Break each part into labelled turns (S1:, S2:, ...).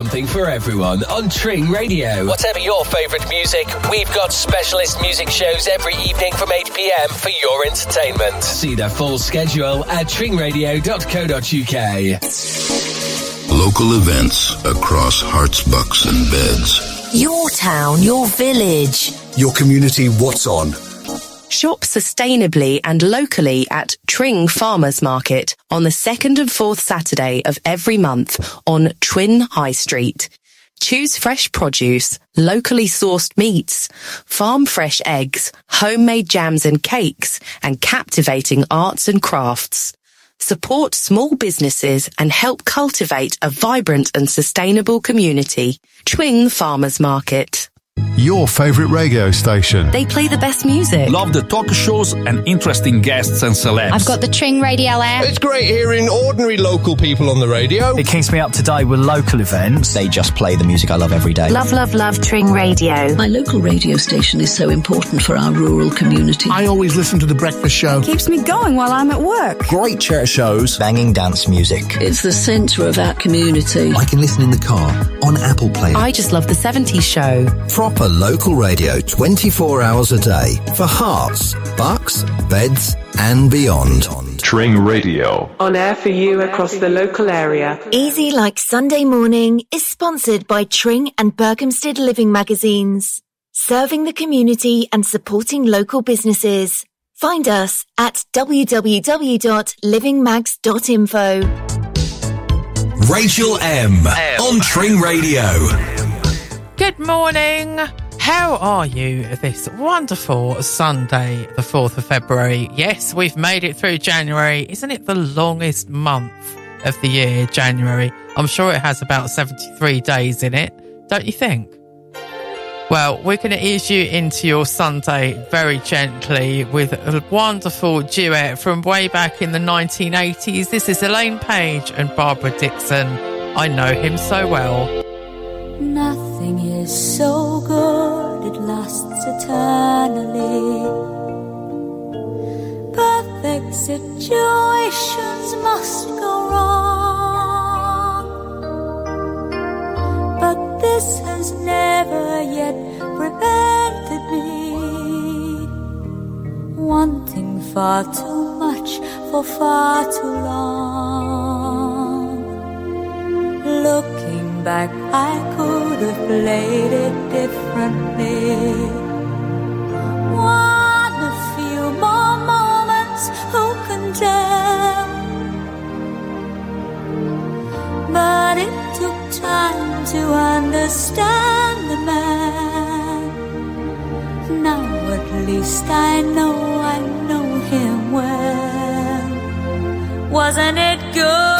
S1: Something for everyone on Tring Radio. Whatever your favourite music, we've got specialist music shows every evening from 8 pm for your entertainment. See the full schedule at tringradio.co.uk.
S2: Local events across Herts, bucks, and beds.
S3: Your town, your village.
S4: Your community, what's on?
S5: Shop sustainably and locally at Tring Farmers Market on the second and fourth Saturday of every month on Tring High Street. Choose fresh produce, locally sourced meats, farm fresh eggs, homemade jams and cakes, and captivating arts and crafts. Support small businesses and help cultivate a vibrant and sustainable community. Tring Farmers Market
S6: your favourite radio station.
S5: They play the best music.
S7: Love the talk shows and interesting guests and celebs.
S8: I've got the Tring Radio app.
S9: It's great hearing ordinary local people on the radio.
S10: It keeps me up to date with local events.
S11: They just play the music I love every day.
S3: Love, love, love Tring Radio.
S12: My local radio station is so important for our rural community.
S13: I always listen to The Breakfast Show.
S14: Keeps me going while I'm at work.
S11: Great church shows, banging dance music.
S12: It's the centre of our community.
S15: I can listen in the car, on Apple Play.
S5: I just love the 70s show.
S15: Proper local radio 24 hours a day for Herts, bucks, beds, and beyond.
S16: Tring Radio.
S17: On air for you across the local area.
S3: Easy Like Sunday Morning is sponsored by Tring and Berkhamsted Living Magazines. Serving the community and supporting local businesses. Find us at www.livingmags.info.
S1: Rachel M. M. on Tring Radio.
S18: Good morning. How are you this wonderful Sunday, the 4th of February? Yes, we've made it through January. Isn't it the longest month of the year, January? I'm sure it has about 73 days in it, don't you think? Well, we're going to ease you into your Sunday very gently with a wonderful duet from way back in the 1980s. This is Elaine Paige and Barbara Dickson. I know him so well.
S19: Nothing is so good, it lasts eternally. Perfect situations must go wrong. But this has never yet prevented me wanting far too much for far too long. Back, I could have played it differently. One a few more moments, who can tell? But it took time to understand the man. Now at least I know I know him well. Wasn't it good?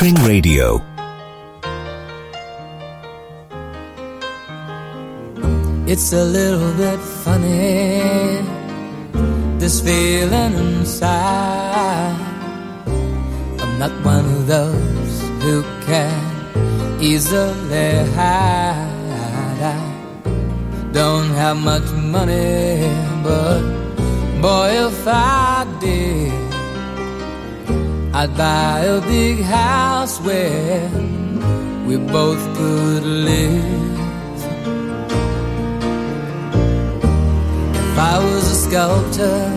S2: Radio.
S20: It's a little bit funny, this feeling inside. I'm not one of those who can easily hide. I don't have much money, but boy, if I did, I'd buy a big house where we both could live. If I was a sculptor.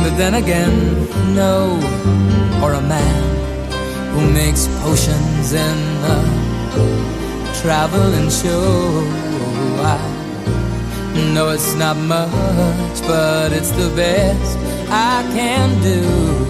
S20: But then again, no, or a man who makes potions in a traveling show. I know it's not much, but it's the best I can do.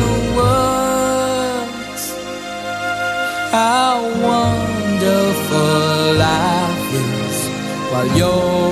S20: the words. How wonderful life is while you're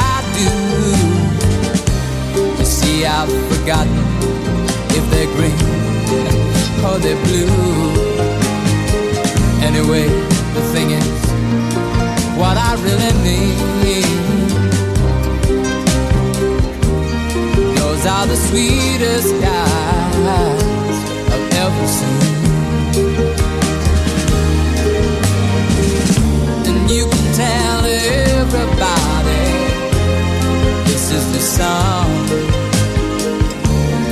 S20: I've forgotten if they're green or they're blue. Anyway, the thing is, what I really need. Those are the sweetest guys I've ever seen. And you can tell everybody this is the song.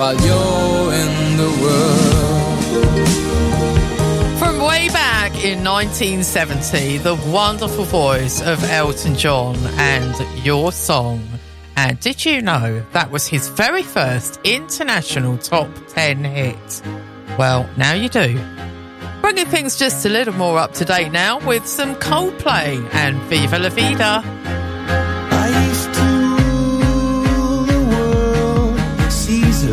S20: While you're in the world.
S18: From way back in 1970, the wonderful voice of Elton John and Your Song. And did you know that was his very first international top 10 hit? Well, now you do. Bringing things just a little more up to date now with some Coldplay and Viva La Vida.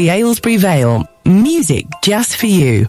S21: Aylesbury Vale. Music just for you.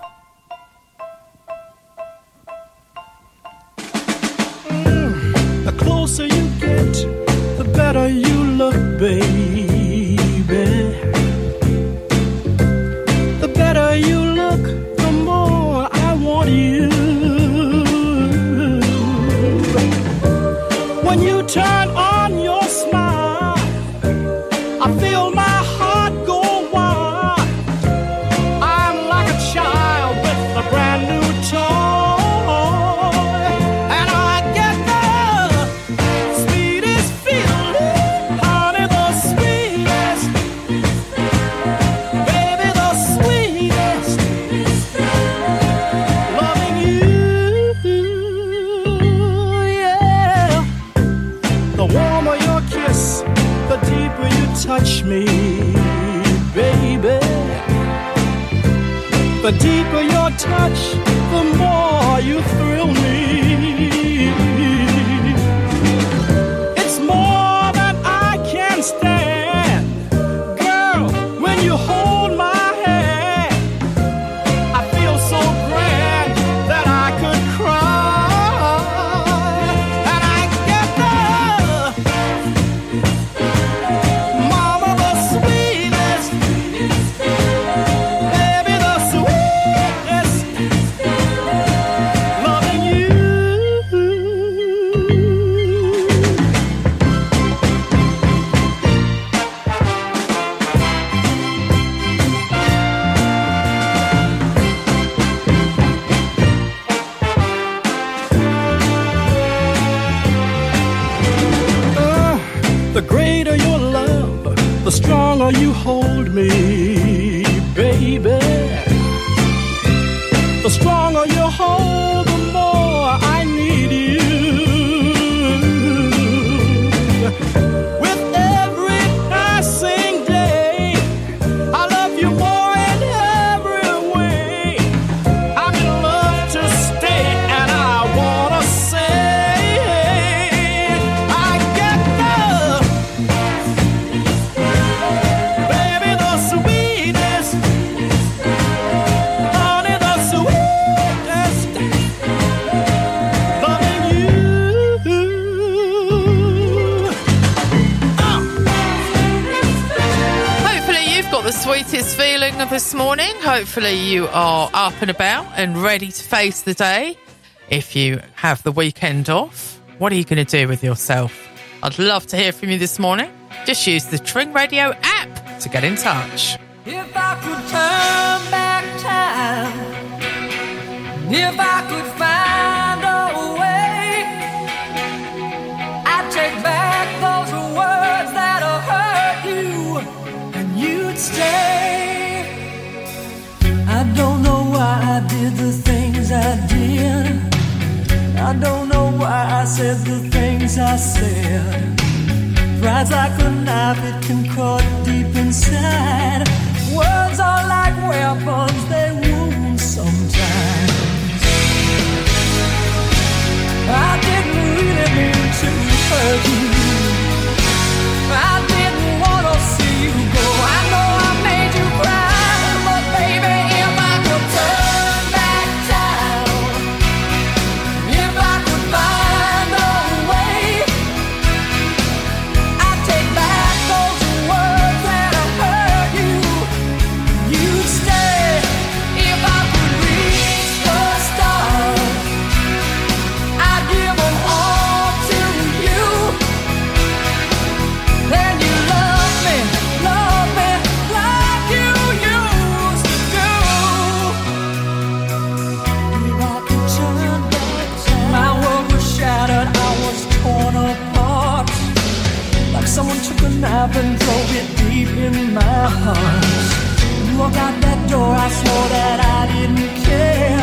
S18: Hopefully, you are up and about and ready to face the day. If you have the weekend off, what are you going to do with yourself? I'd love to hear from you this morning. Just use the Tring Radio app to get in touch.
S19: If I could turn back time, if I could find a way, I'd take back those words that hurt you, and you'd stay why
S20: I did the things I did. I don't know why I said the things I said. Pride's like a knife, it can cut deep inside. Words are like weapons, they wound sometimes. I didn't really mean to hurt you. I didn't want to see you go. In my heart. You walked out that door, I swore that I didn't care.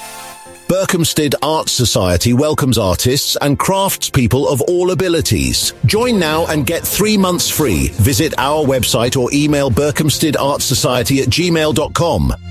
S22: Berkhamsted Art Society welcomes artists and craftspeople of all abilities. Join now and get three months free. Visit our website or email berkhamstedartsociety at gmail.com.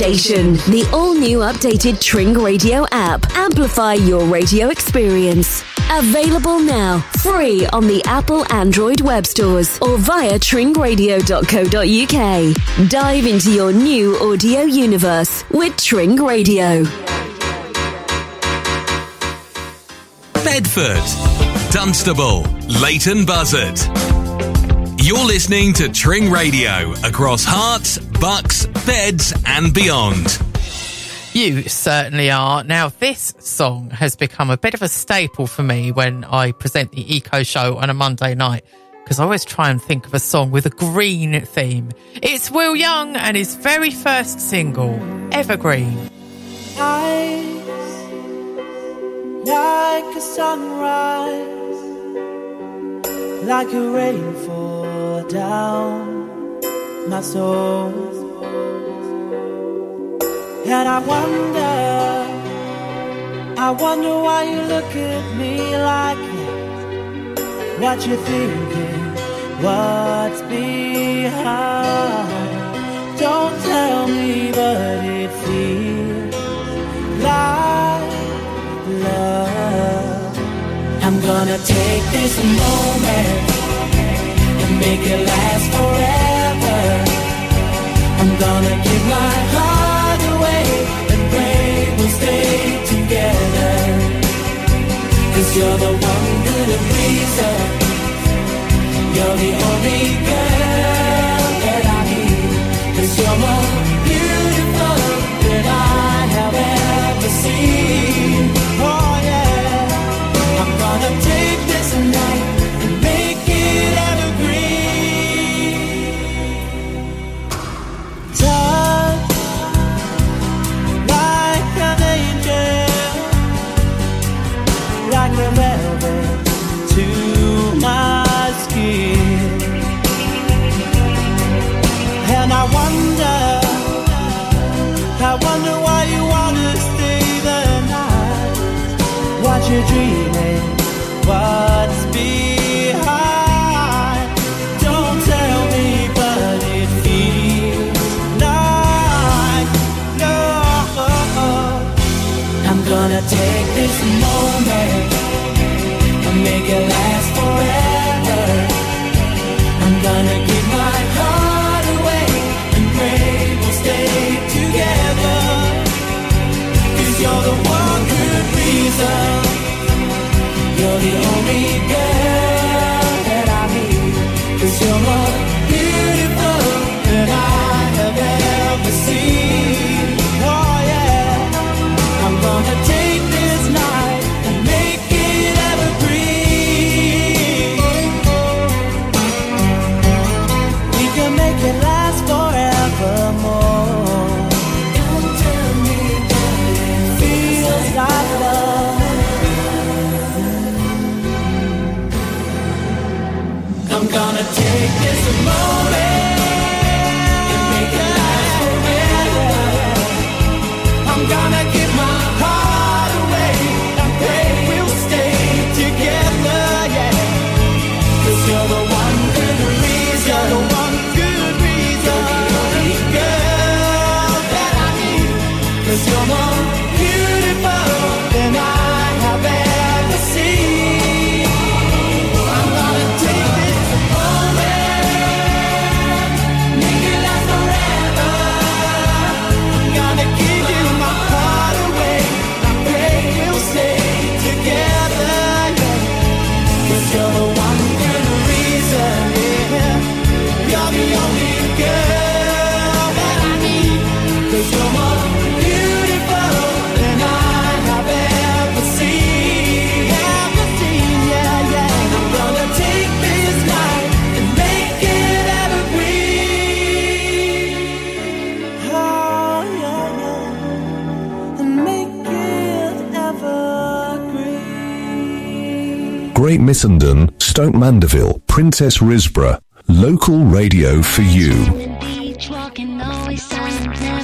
S23: station. The all new updated Tring Radio app. Amplify your radio experience. Available now, free on the Apple Android web stores or via tringradio.co.uk. Dive into your new audio universe with Tring Radio.
S1: Bedford, Dunstable, Leighton Buzzard. You're listening to Tring Radio across Herts, bucks, beds, and beyond.
S18: You certainly are. Now, this song has become a bit of a staple for me when I present the Eco Show on a Monday night because I always try and think of a song with a green theme. It's Will Young and his very first single, Evergreen.
S24: Eyes like a sunrise, like a rainfall down my soul. And I wonder, I wonder why you look at me like that. What you thinking? What's behind? Don't tell me, but it feels like love. I'm gonna take this moment make it last forever. I'm gonna give my heart away and pray we'll stay together. Cause you're the one good reason. You're the only girl that I need. Cause you're more beautiful than I have ever seen. Oh yeah. I'm gonna take What you dreaming? What's behind? Don't tell me, but it feels like love. I'm gonna take this moment and make it last forever. I'm gonna give my heart away and pray we'll stay together. You're the one good reason.
S15: Great Missenden, Stoke Mandeville, Princes Risborough. Local radio for you.
S25: beach, walking, always silent, never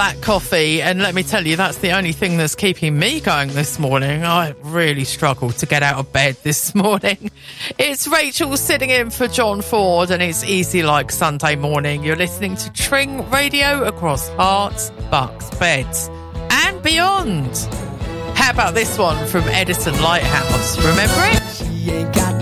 S24: black coffee. And let me tell you, that's the only thing that's keeping me going this morning. I really struggled to get out of bed this morning. It's Rachel sitting in for John Ford, and it's easy like Sunday morning. You're listening to Tring Radio across Herts, bucks, beds, and beyond. How about this one from Edison Lighthouse? Remember it?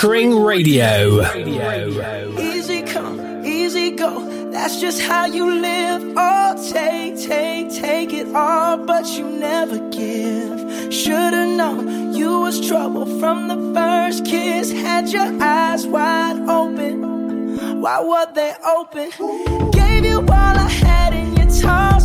S7: Tring Radio.
S26: Easy come, easy go. That's just how you live. Oh, take, take, take it all, but you never give. Should've known you was trouble from the first kiss. Had your eyes wide open. Why were they open? Gave you all I had, and you told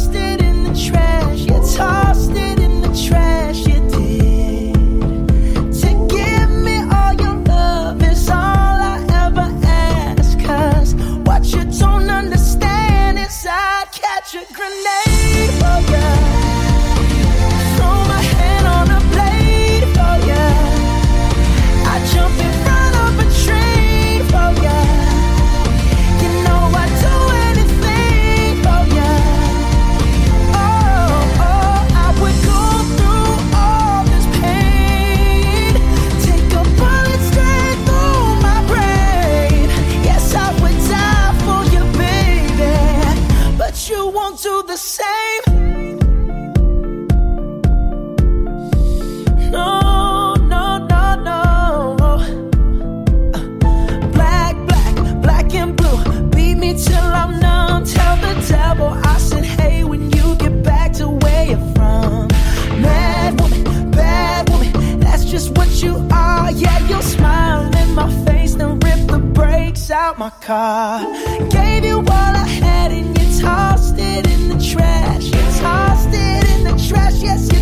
S24: out my car. Gave you all I had and you tossed it in the trash. You tossed it in the trash, yes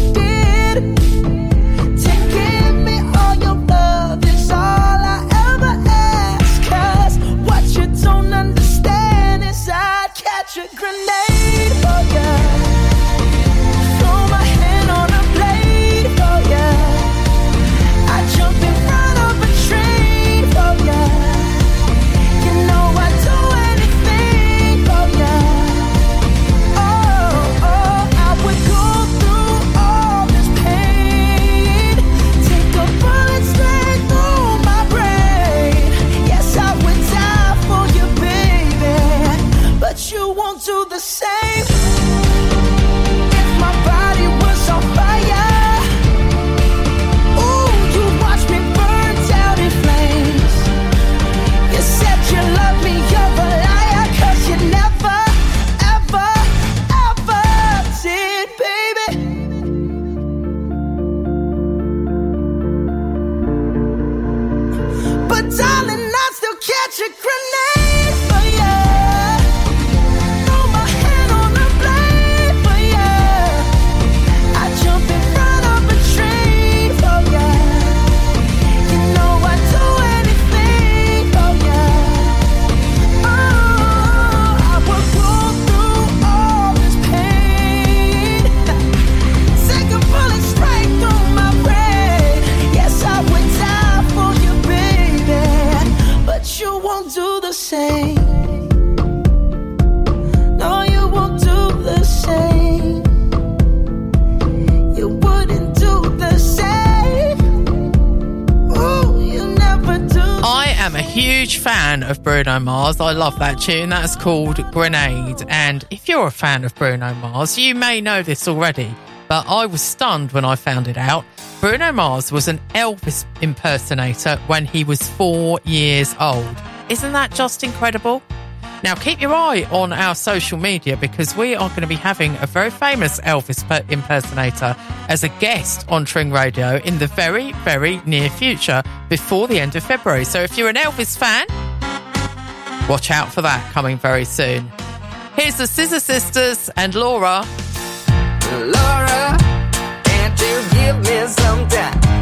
S18: fan of Bruno Mars. I love that tune. That's called Grenade. And if you're a fan of Bruno Mars, you may know this already, but I was stunned when I found it out. Bruno Mars was an Elvis impersonator when he was four years old. Isn't that just incredible? Now, keep your eye on our social media because we are going to be having a very famous Elvis impersonator as a guest on Tring Radio in the very, very near future before the end of February. So if you're an Elvis fan, watch out for that coming very soon. Here's the Scissor Sisters and Laura.
S27: Laura, can't you give me some time?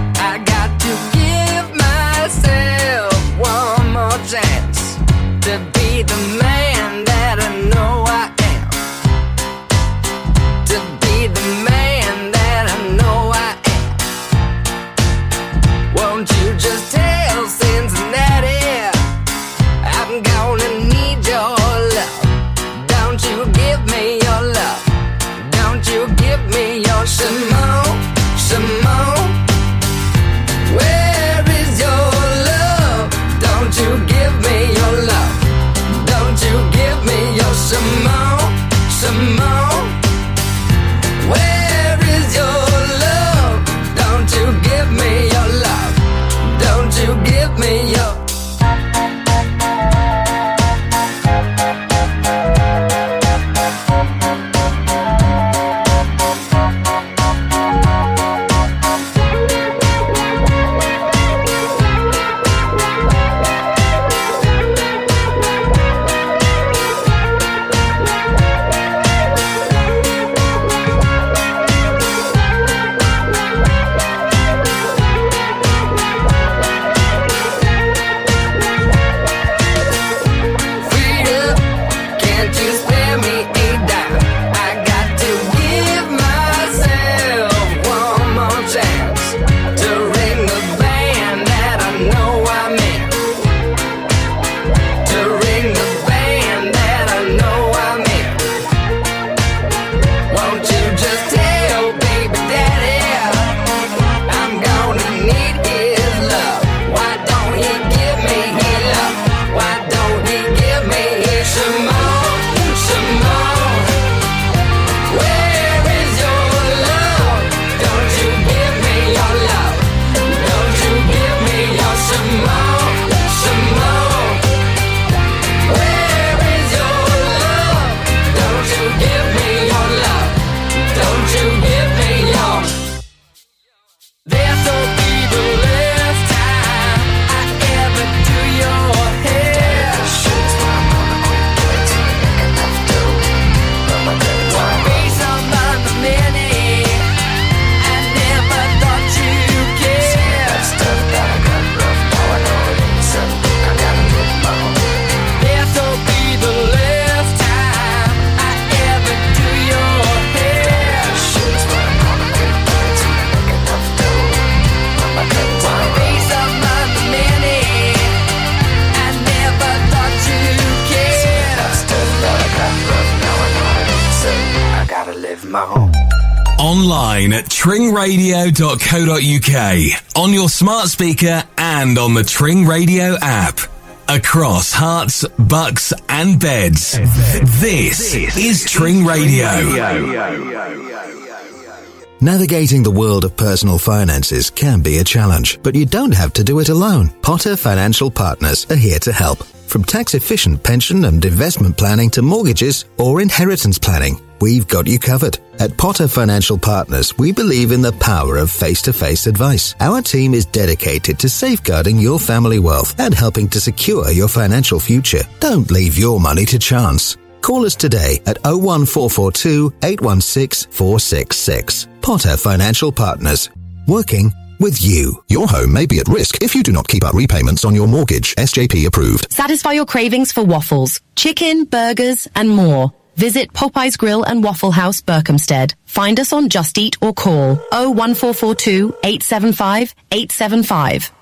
S1: tringradio.co.uk, on your smart speaker and on the Tring Radio app. Across Herts, bucks and beds. This is Tring Radio.
S15: Navigating the world of personal finances can be a challenge, but you don't have to do it alone. Potter Financial Partners are here to help. From tax efficient pension and investment planning to mortgages or inheritance planning, we've got you covered. At Potter Financial Partners, we believe in the power of face to face advice. Our team is dedicated to safeguarding your family wealth and helping to secure your financial future. Don't leave your money to chance. Call us today at 01442 816 466. Potter Financial Partners. Working with you.
S28: Your home may be at risk if you do not keep up repayments on your mortgage. SJP approved.
S29: Satisfy your cravings for waffles, chicken, burgers, and more. Visit Popeye's Grill and Waffle House, Berkhamsted. Find us on Just Eat or call 01442 875 875.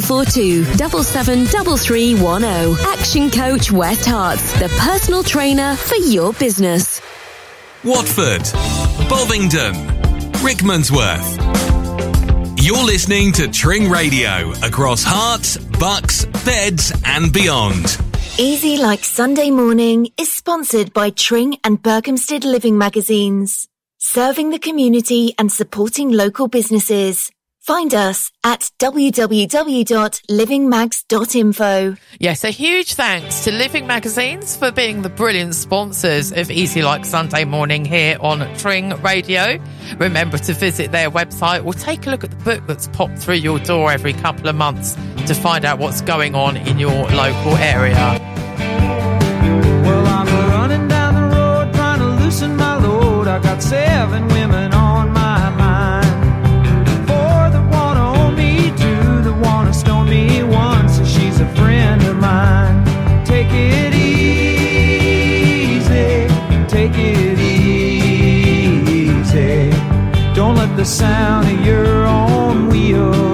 S23: 442 773310. Action Coach West Herts, the personal trainer for your business.
S1: Watford, Bovingdon, Rickmansworth. You're listening to Tring Radio across Herts, Bucks, Beds, and beyond.
S3: Easy Like Sunday Morning is sponsored by Tring and Berkhamsted Living Magazines, serving the community and supporting local businesses. Find us at www.livingmags.info.
S18: Yes, a huge thanks to Living Magazines for being the brilliant sponsors of Easy Like Sunday Morning here on Tring Radio. Remember to visit their website or take a look at the book that's popped through your door every couple of months to find out what's going on in your local area.
S30: Well, the sound of your own wheels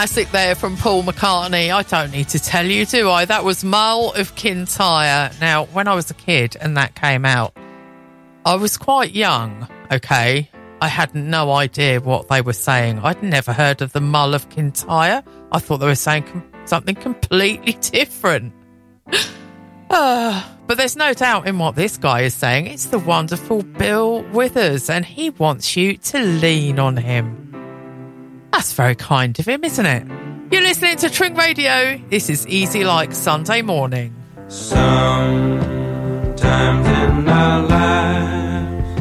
S18: classic there from Paul McCartney. I don't need to tell you, do I? That was Mull of Kintyre. Now, when I was a kid and that came out, I was quite young, okay? I had no idea what they were saying. I'd never heard of the Mull of Kintyre. I thought they were saying com- something completely different. uh, but there's no doubt in what this guy is saying. It's the wonderful Bill Withers, and he wants you to lean on him. That's very kind of him, isn't it? You're listening to Tring Radio. This is Easy Like Sunday Morning.
S31: Sometimes in our lives,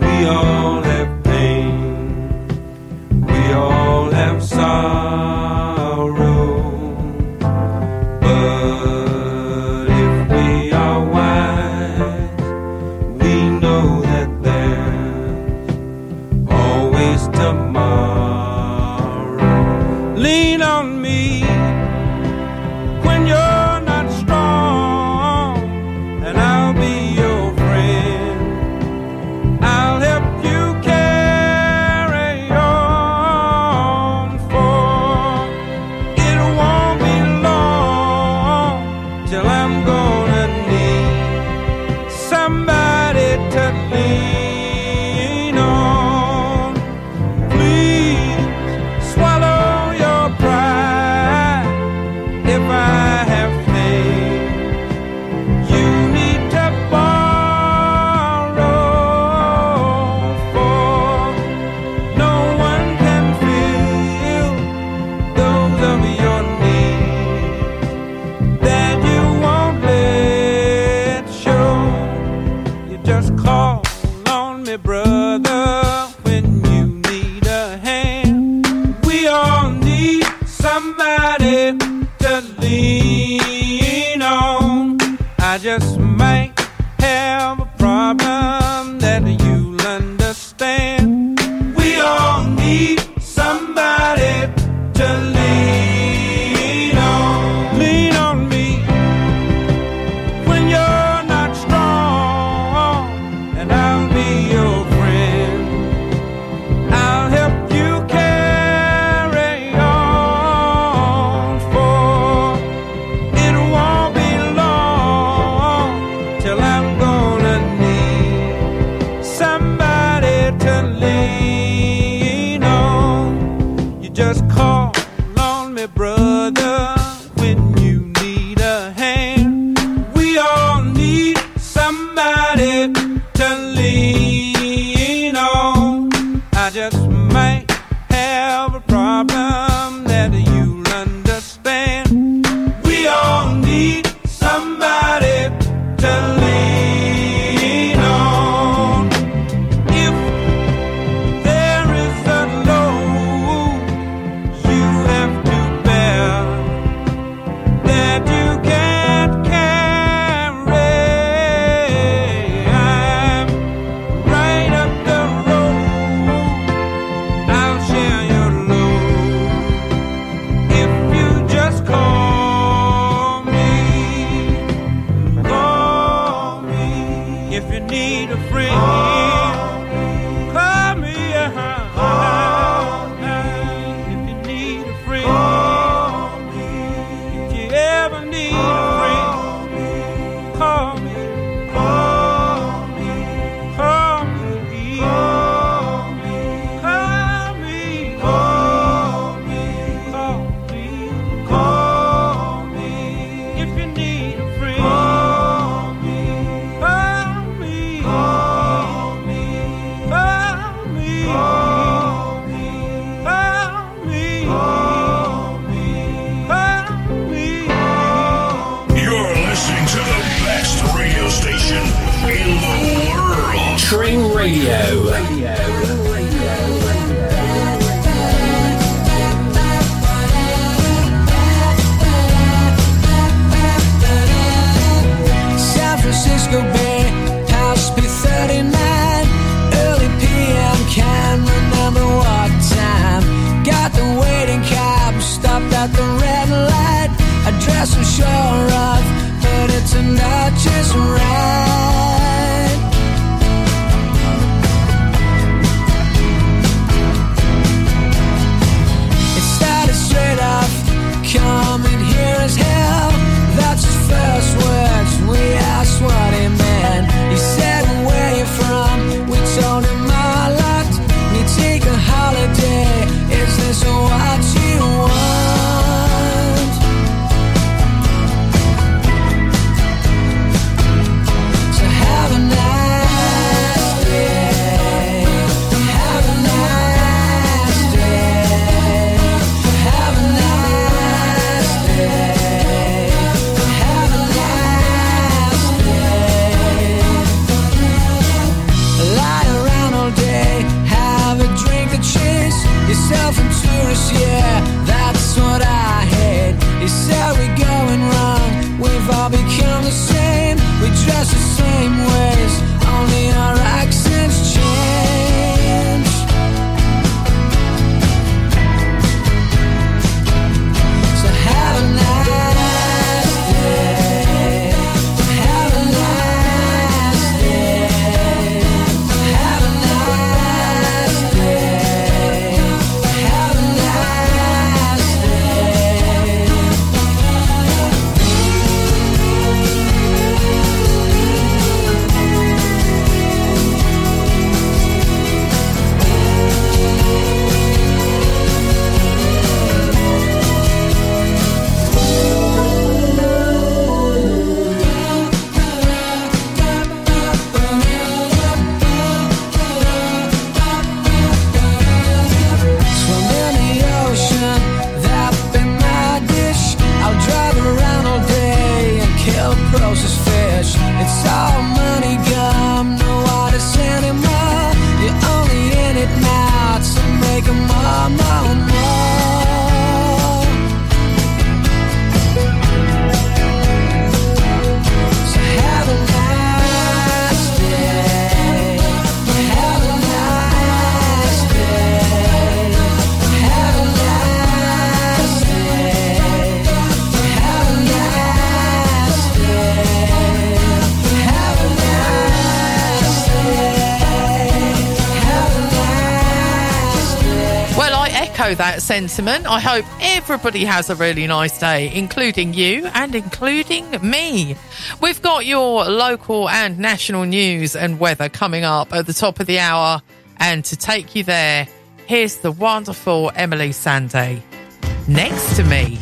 S31: we all have pain, we all have sorrow.
S25: Sentiment. I hope everybody has a really nice day, including you and including me. We've got your local and national news and weather coming up at the top of the hour. And to take you there, here's the wonderful Emily Sandé next to me.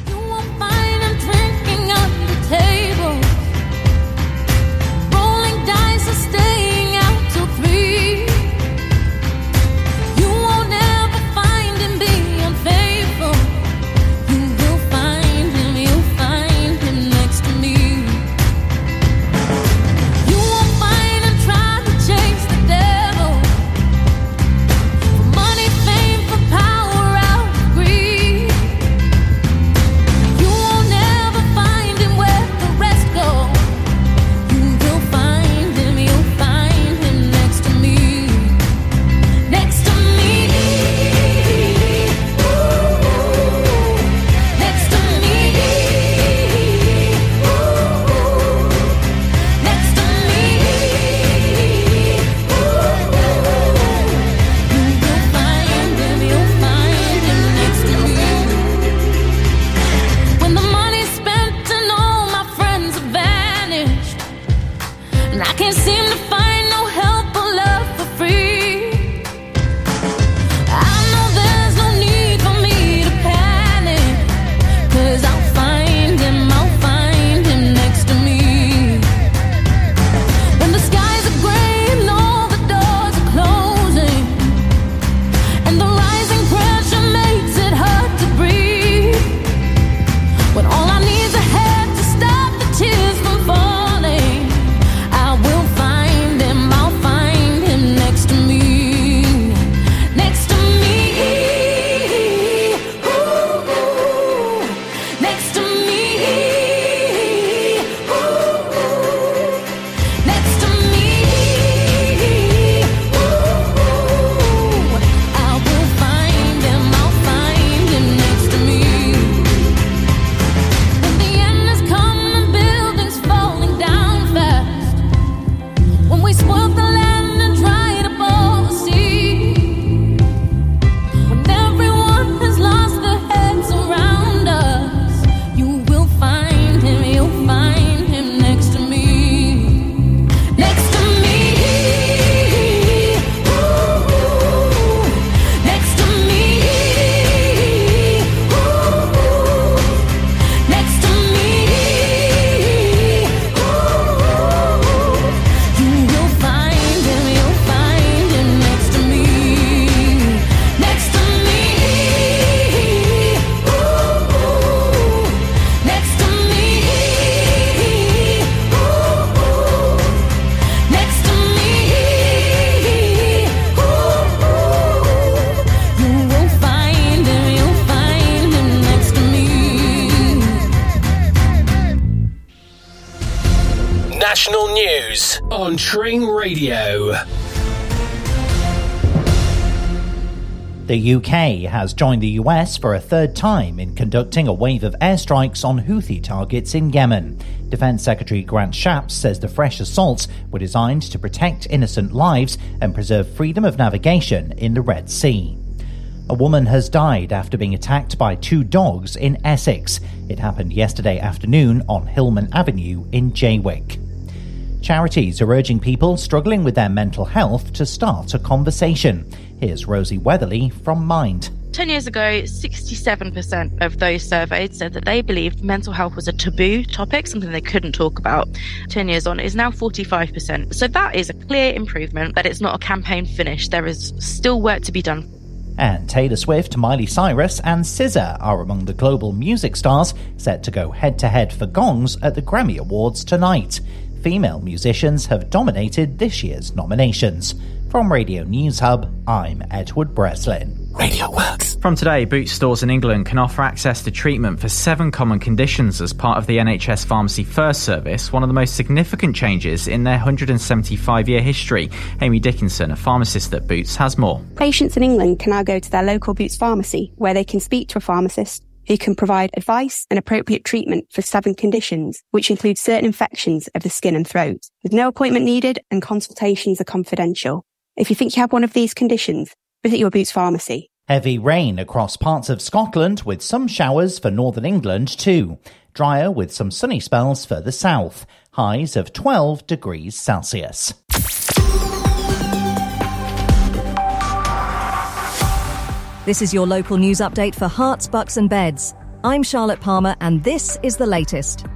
S32: The
S33: UK has joined the US for a third time in conducting a wave of airstrikes on Houthi targets in Yemen. Defense Secretary Grant Shapps says the fresh assaults were designed to protect innocent lives and preserve freedom of navigation in the Red Sea. A woman has died after being attacked by two dogs in Essex. It happened yesterday afternoon on Hillman Avenue in Jaywick. Charities are urging people struggling with their mental health to start a conversation. Here's Rosie Weatherley from Mind.
S34: 10 years ago, 67% of those surveyed said that they believed mental health was a taboo topic, something they couldn't talk about. 10 years on, it is now 45%. So that is a clear improvement, but it's not a campaign finish. There is still work to be done.
S33: And Taylor Swift, Miley Cyrus, and SZA are among the global music stars set to go head to head for gongs at the Grammy Awards tonight. Female musicians have dominated this year's nominations. From Radio News Hub, I'm Edward Breslin.
S35: Radio Works. From today, Boots stores in England can offer access to treatment for seven common conditions as part of the NHS Pharmacy First service, one of the most significant changes in their 175 year history. Amy Dickinson, a pharmacist at Boots, has more.
S36: Patients in England can now go to their local Boots pharmacy where they can speak to a pharmacist who can provide advice and appropriate treatment for seven conditions, which include certain infections of the skin and throat, with no appointment needed and consultations are confidential. If you think you have one of these conditions, visit your Boots pharmacy.
S33: Heavy rain across parts of Scotland with some showers for northern England too. Drier with some sunny spells further south. Highs of 12 degrees Celsius.
S37: This is your local news update for Herts, Bucks and Beds. I'm Charlotte Palmer and this is the latest.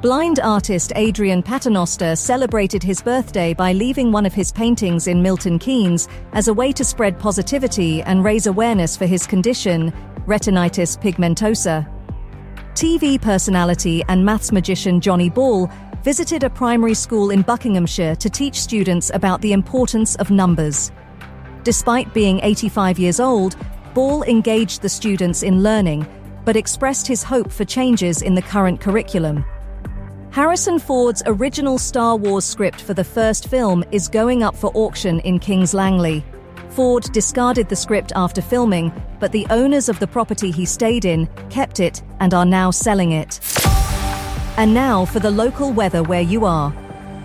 S37: Blind artist Adrian Paternoster celebrated his birthday by leaving one of his paintings in Milton Keynes as a way to spread positivity and raise awareness for his condition, retinitis pigmentosa. TV personality and maths magician Johnny Ball visited a primary school in Buckinghamshire to teach students about the importance of numbers. Despite being 85 years old, Ball engaged the students in learning, but expressed his hope for changes in the current curriculum. Harrison Ford's original Star Wars script for the first film is going up for auction in Kings Langley. Ford discarded the script after filming, but the owners of the property he stayed in kept it and are now selling it. And now for the local weather where you are.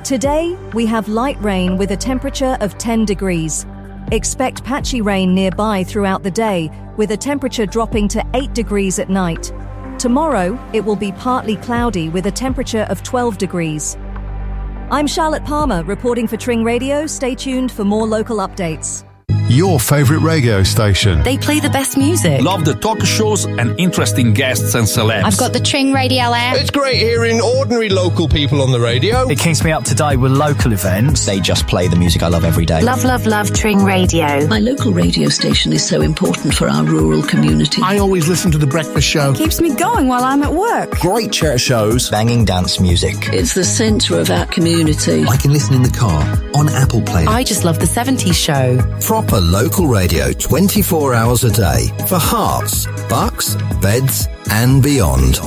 S37: Today, we have light rain with a temperature of 10 degrees. Expect patchy rain nearby throughout the day, with a temperature dropping to 8 degrees at night. Tomorrow, it will be partly cloudy with a temperature of 12 degrees. I'm Charlotte Palmer, reporting for Tring Radio. Stay tuned for more local updates.
S38: Your favourite radio station.
S5: They play the best music.
S39: Love the talk shows and interesting guests and celebs.
S5: I've got the Tring Radio app.
S40: It's great hearing ordinary local people on the radio.
S10: It keeps me up to date with local events.
S11: They just play the music I love every day.
S41: Love, love, love Tring Radio.
S12: My local radio station is so important for our rural community.
S42: I always listen to The Breakfast Show.
S14: Keeps me going while I'm at work.
S11: Great church shows, banging dance music.
S12: It's the centre of our community.
S11: I can listen in the car, on Apple Play.
S5: I just love the 70s show.
S11: Proper local radio 24 hours a day for Herts, bucks, beds, and beyond.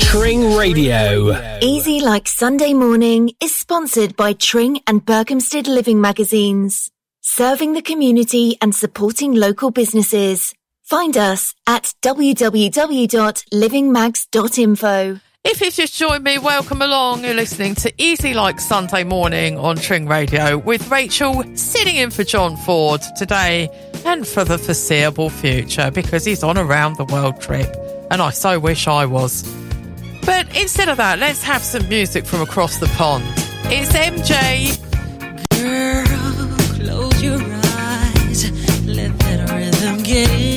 S7: Tring Radio.
S3: Easy Like Sunday Morning is sponsored by Tring and Berkhamsted Living Magazines, serving the community and supporting local businesses. Find us at www.livingmags.info.
S18: If you've just joined me, welcome along. You're listening to Easy Like Sunday Morning on Tring Radio with Rachel sitting in for John Ford today and for the foreseeable future because he's on a round the world trip and I so wish I was. But instead of that, let's have some music from across the pond. It's MJ.
S19: Girl, close your eyes. Let that rhythm get into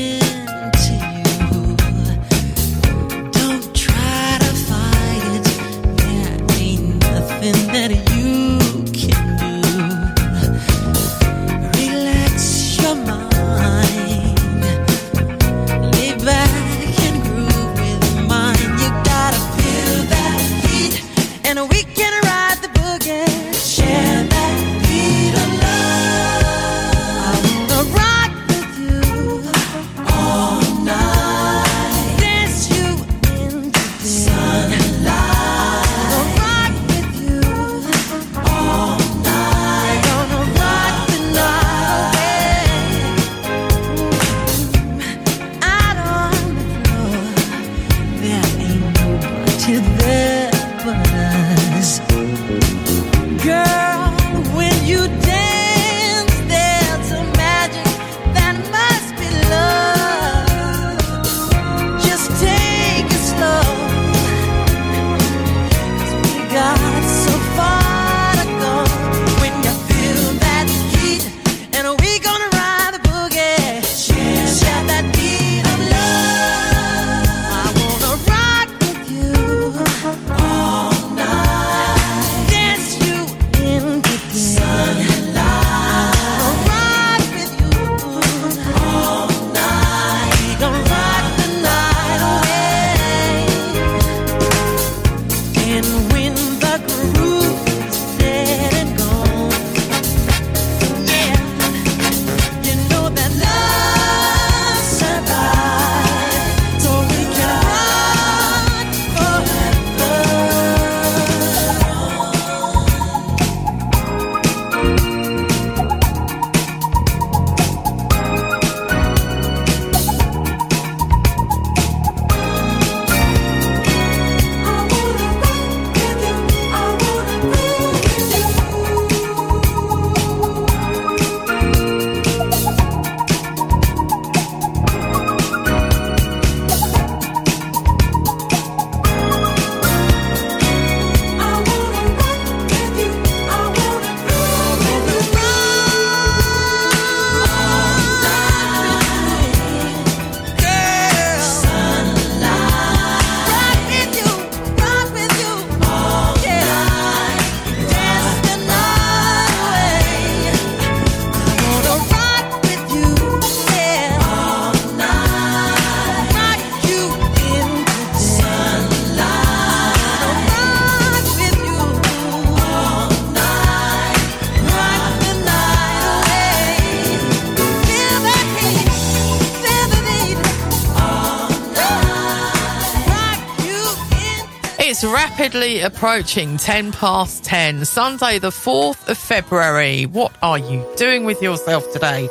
S24: rapidly approaching 10 past 10, Sunday, the 4th of February. What are you doing with yourself today?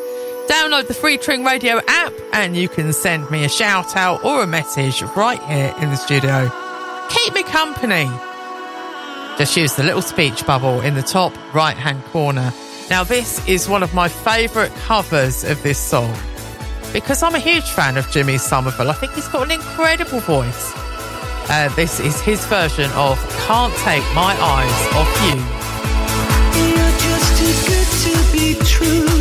S24: Download the free Tring Radio app and you can send me a shout out or a message right here in the studio. Keep me company. Just use the little speech bubble in the top right hand corner. Now, this is one of my favourite covers of this song because I'm a huge fan of Jimmy Somerville. I think he's got an incredible voice. Uh, this is his version of Can't Take My Eyes Off You.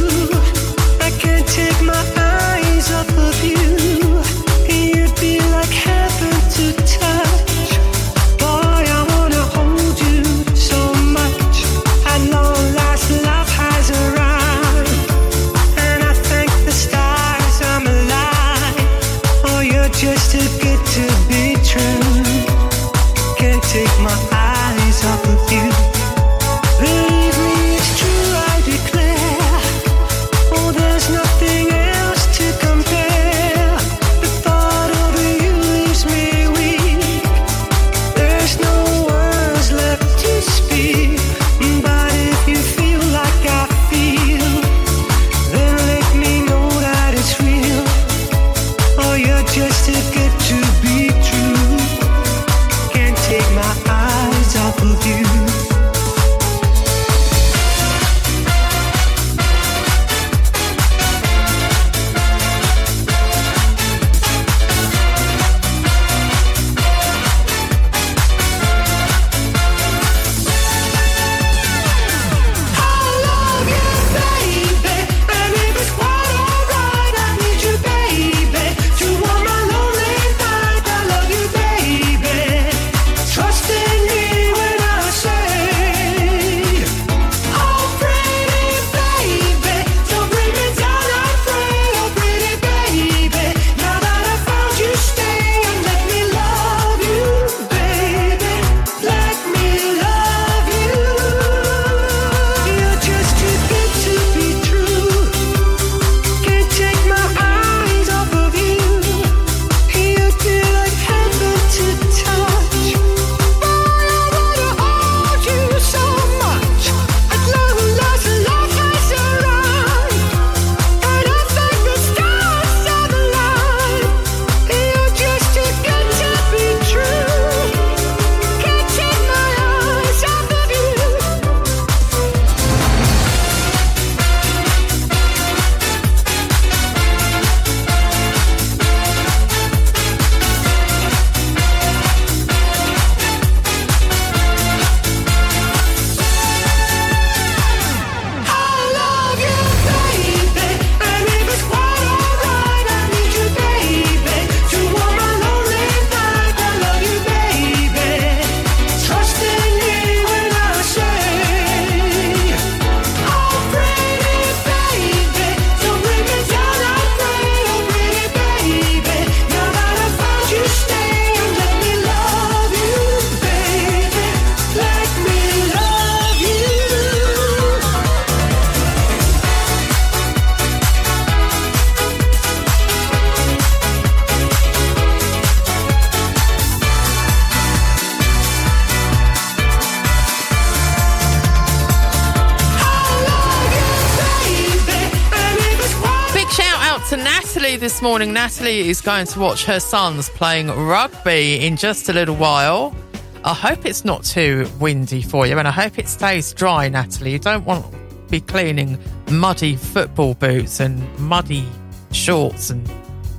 S24: Morning. Natalie is going to watch her sons playing rugby in just a little while. I hope it's not too windy for you and I hope it stays dry, Natalie. You don't want to be cleaning muddy football boots and muddy shorts and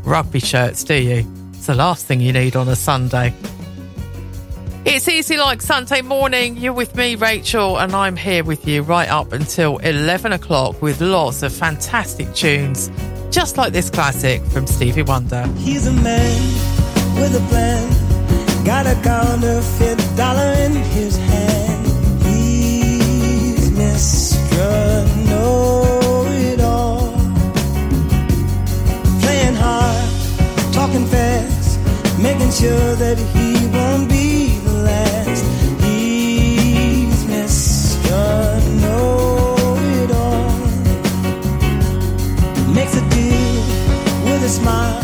S24: rugby shirts, do you? It's the last thing you need on a Sunday. It's easy like Sunday morning. You're with me, Rachel, and I'm here with you right up until 11 o'clock with lots of fantastic tunes, just like this classic from Stevie Wonder.
S43: He's a man with a plan. Got a counterfeit dollar in his hand. He's Mr. Know It All. Playing hard, talking fast, making sure that he won't be with a smile,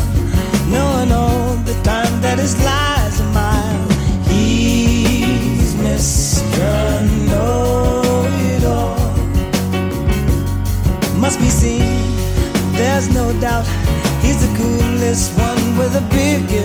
S43: knowing all the time that his lies are mine. He's
S24: Mr. Know It All. Must be seen, there's no doubt, he's the coolest one with a big.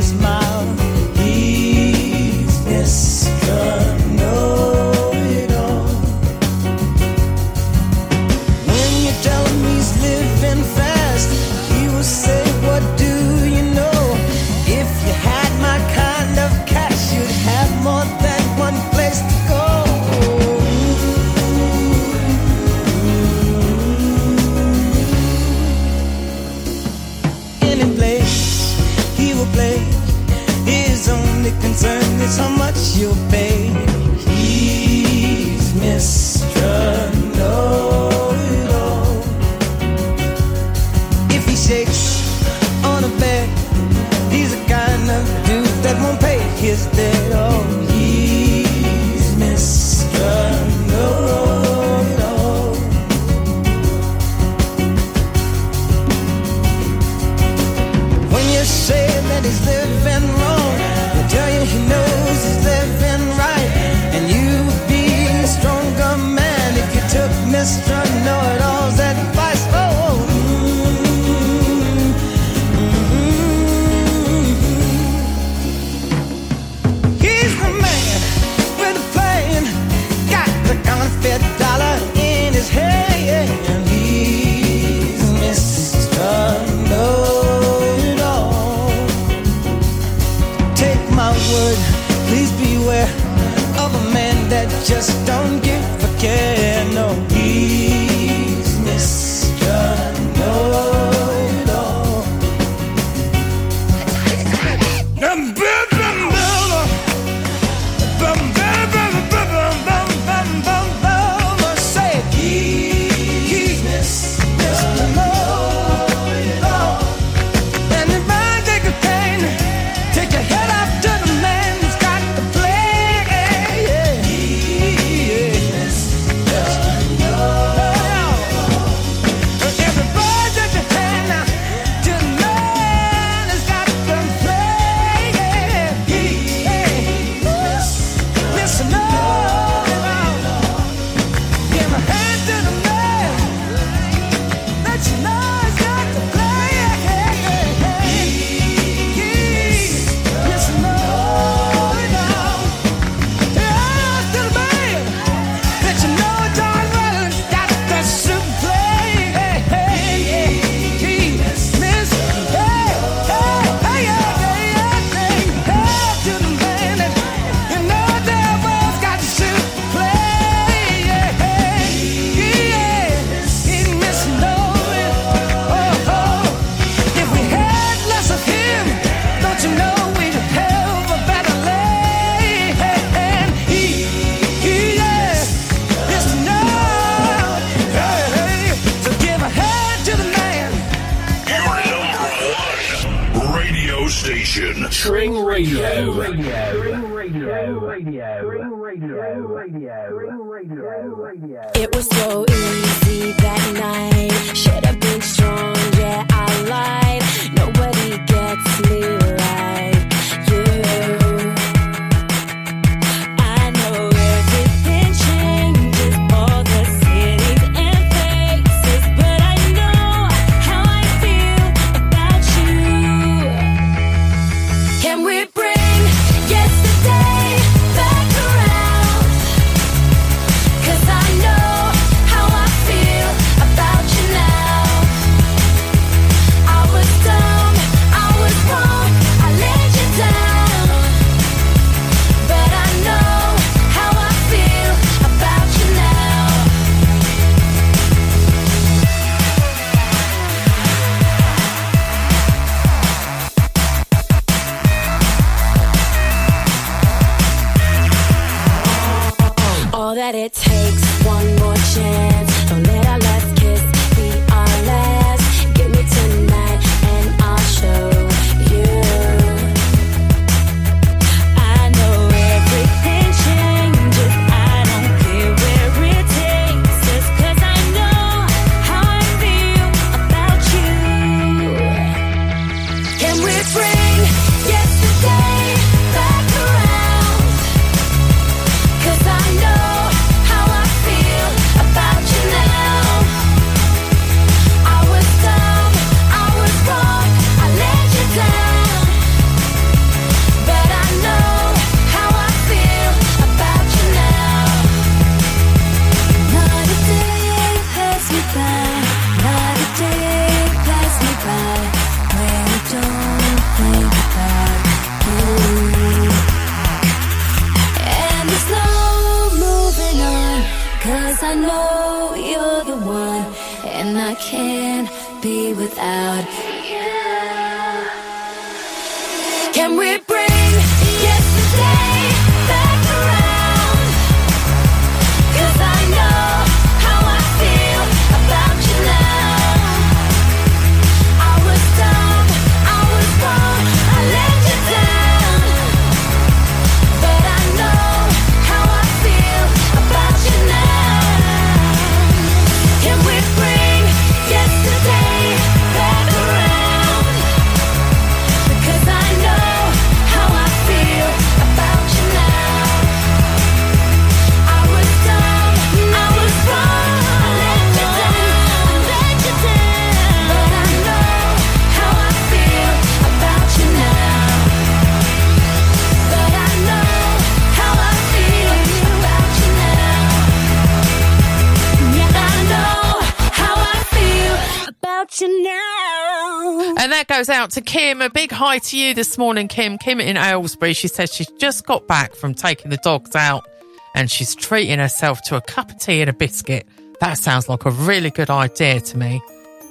S24: To
S18: Kim. A big hi to you this morning, Kim. Kim in Aylesbury. She says she's just got back from taking the dogs out and she's treating herself to a cup of tea and a biscuit. That sounds like a really good idea to me.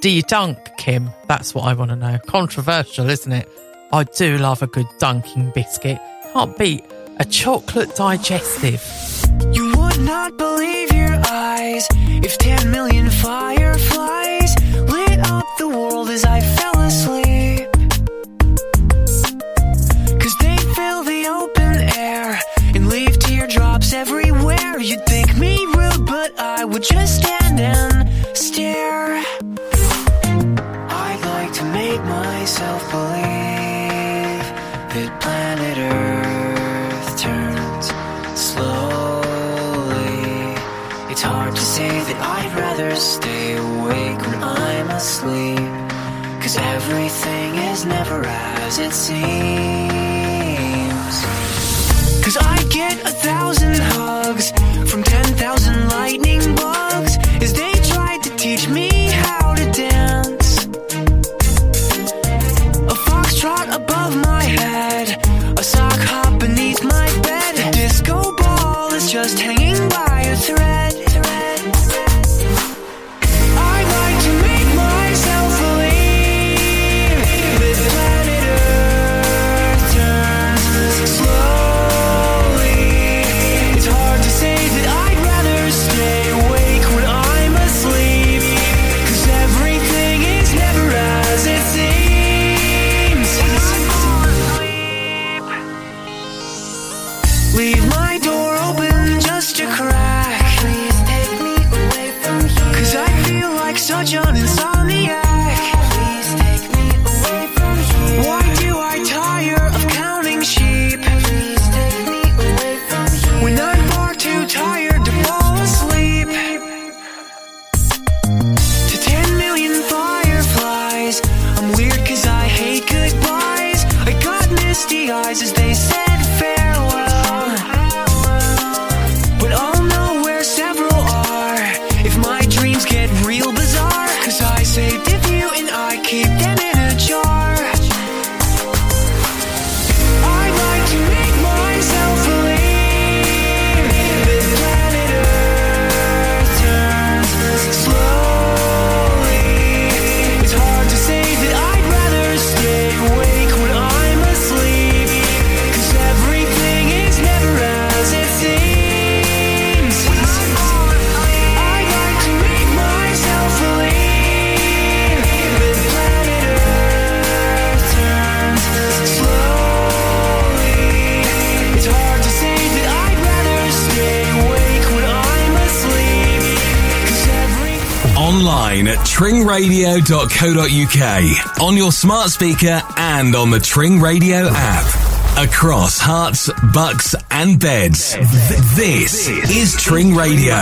S18: Do you dunk, Kim? That's what I want to know. Controversial, isn't it? I do love a good dunking biscuit. Can't beat a chocolate digestive.
S44: You would not believe your eyes if 10 million fireflies lit up the world as I would just stand and stare. I'd like to make myself believe that planet Earth turns slowly. It's hard to say that I'd rather stay awake when I'm asleep. Cause everything is never as it seems. Cause I get a thousand hugs from 10,000 lightning bugs
S1: tringradio.co.uk, on your smart speaker and on the Tring Radio app. Across Herts, Bucks and Beds. Th- This is Tring Radio.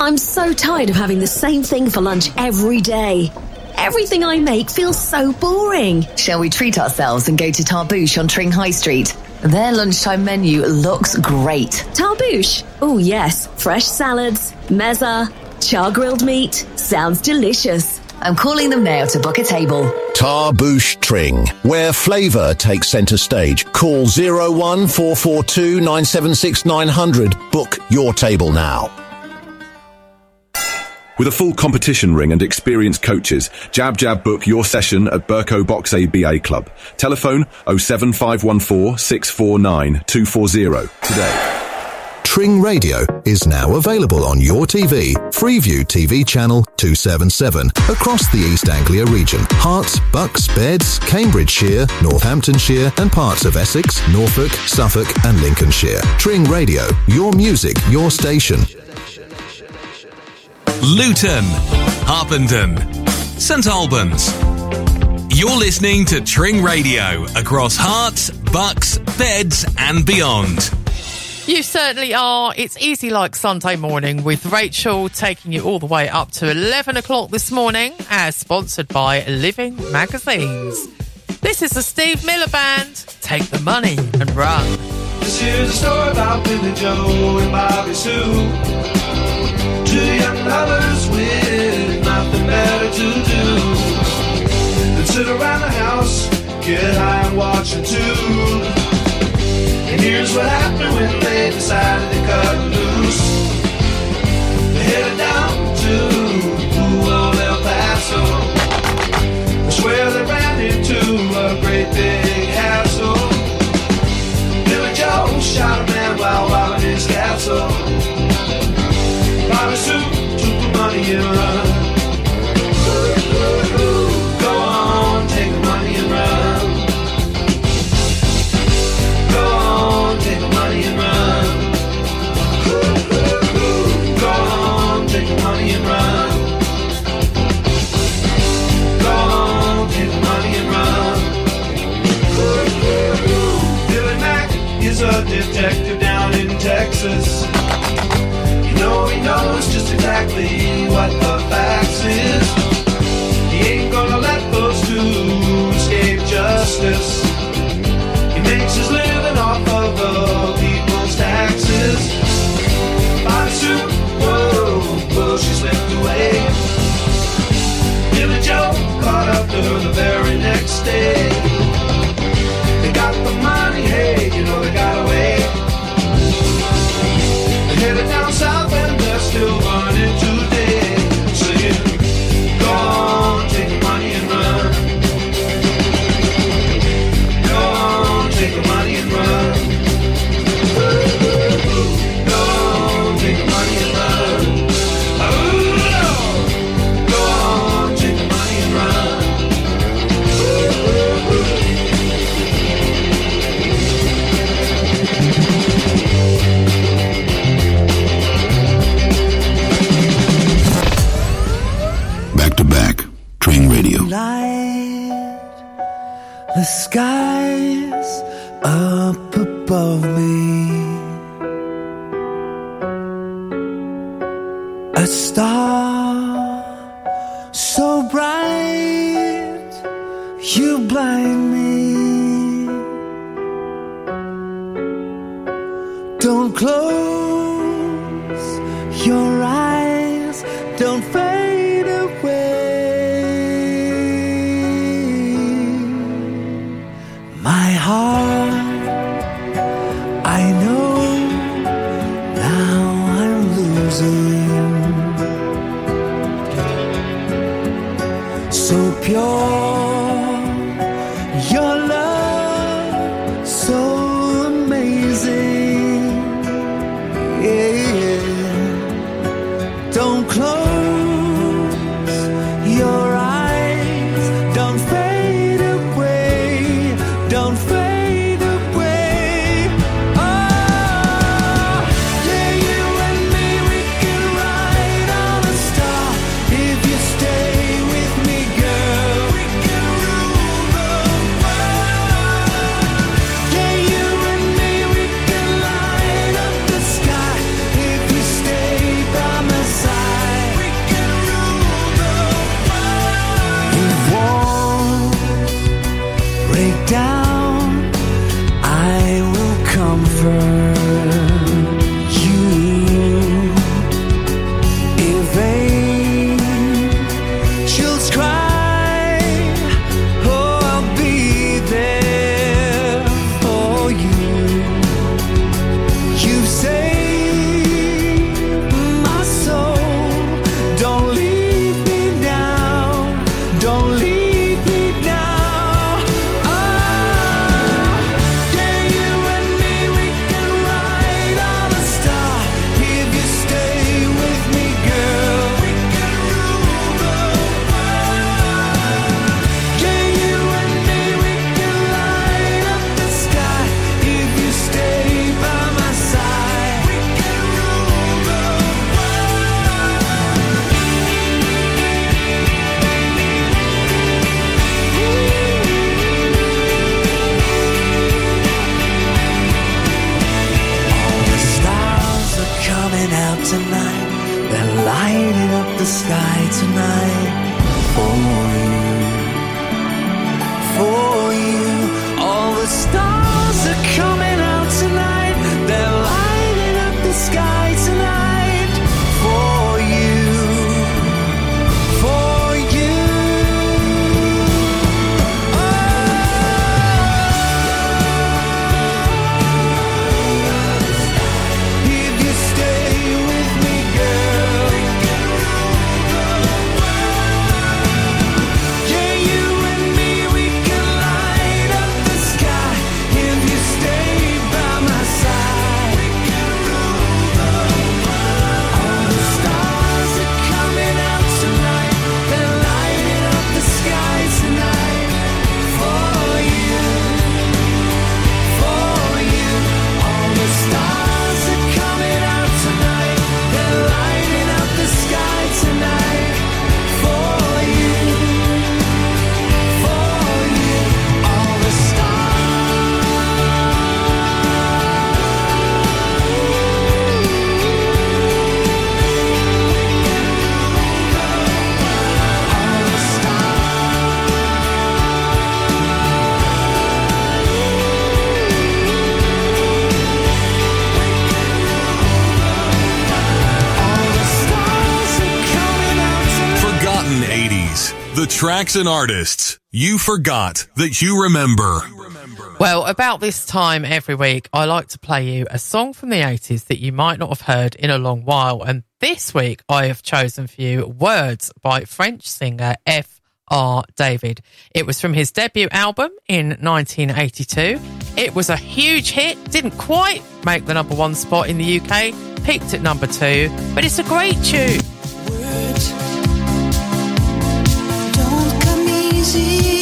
S45: I'm so tired of having the same thing for lunch every day. Everything I make feels so boring.
S46: Shall we treat ourselves and go to Tarbouche on Tring High Street? Their lunchtime menu looks great.
S45: Tarbouche? Oh, yes. Fresh salads, mezza, char grilled meat. Sounds delicious.
S46: I'm calling them now to book a table.
S22: Tarbouche Tring, where flavour takes centre stage. Call 01442 976 900. Book your table now.
S9: With a full competition ring and experienced coaches, Jab Jab book your session at Berko Box ABA Club. Telephone 07514 649 240 today.
S15: Tring Radio is now available on your TV, Freeview TV channel 277, across the East Anglia region. Herts, Bucks, Beds, Cambridgeshire, Northamptonshire, and parts of Essex, Norfolk, Suffolk, and Lincolnshire. Tring Radio, your music, your station.
S1: Luton, Harpenden, St Albans. You're listening to Tring Radio across Herts, Bucks, Beds, and beyond.
S18: You certainly are. It's easy like Sunday morning with Rachel taking you all the way up to 11 o'clock this morning, as sponsored by Living Magazines. This is the Steve Miller Band. Take the money and run.
S24: This is a story about Billy Joe and Bobby Sue. Two young lovers with nothing better to do than sit around the house, get high and watch a tube. And here's what happened when they decided to cut loose. They headed down to old El Paso. That's where they ran into a great big hassle. Billy Joe shot a man while robbing his castle. Bobby Sue took the money and run. Knows just exactly what the facts is. He ain't gonna let those two escape justice. He makes his living off of the people's taxes. Bobby Sue, whoa, whoa, she slipped away. Billy Joe caught up to her the very next day. They got the money,
S1: Jackson artists you forgot that you remember.
S18: Well, about this time every week, I like to play you a song from the 80s that you might not have heard in a long while. And this week, I have chosen for you Words by French singer F.R. David. It was from his debut album in 1982. It was a huge hit, didn't quite make the number one spot in the UK, peaked at number two, but it's a great tune.
S47: Words. see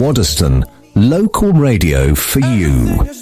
S31: Waddesdon, local radio for you.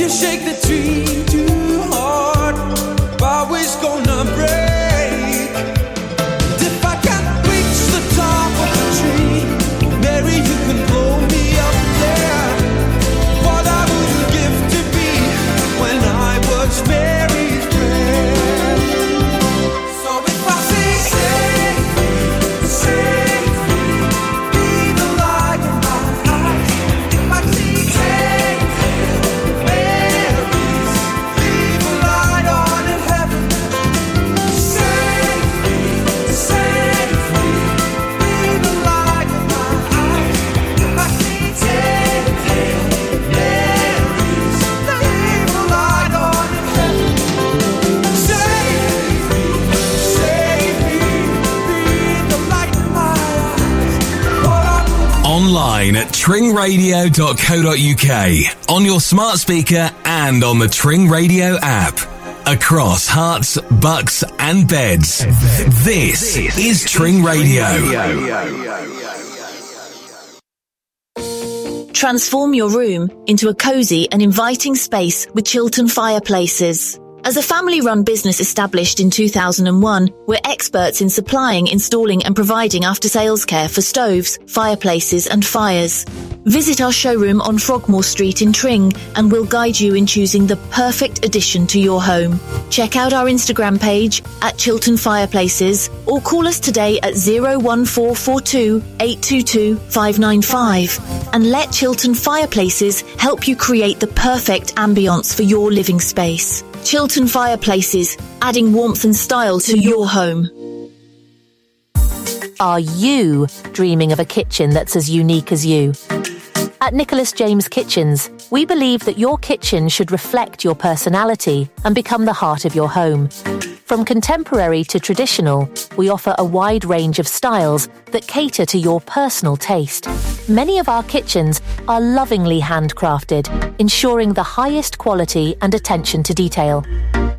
S31: You shake the tree
S1: tringradio.co.uk, on your smart speaker and on the Tring Radio app. Across Herts, bucks and beds. This is Tring Radio.
S3: Transform your room into a cozy and inviting space with Chilton Fireplaces. As a family run business established in 2001, we're experts in supplying, installing and providing after sales care for stoves, fireplaces and fires. Visit our showroom on Frogmore Street in Tring and we'll guide you in choosing the perfect addition to your home. Check out our Instagram page at Chilton Fireplaces or call us today at 01442 822 595 and let Chilton Fireplaces help you create the perfect ambience for your living space. Chilton Fireplaces, adding warmth and style to your home.
S48: Are you dreaming of a kitchen that's as unique as you? At Nicholas James Kitchens, we believe that your kitchen should reflect your personality and become the heart of your home. From contemporary to traditional, we offer a wide range of styles that cater to your personal taste. Many of our kitchens are lovingly handcrafted, ensuring the highest quality and attention to detail.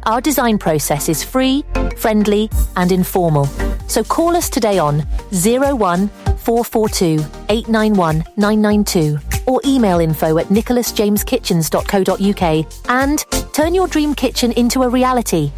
S48: Our design process is free, friendly, and informal. So call us today on 01 442 891 992 or email info at nicholasjameskitchens.co.uk and turn your dream kitchen into a reality.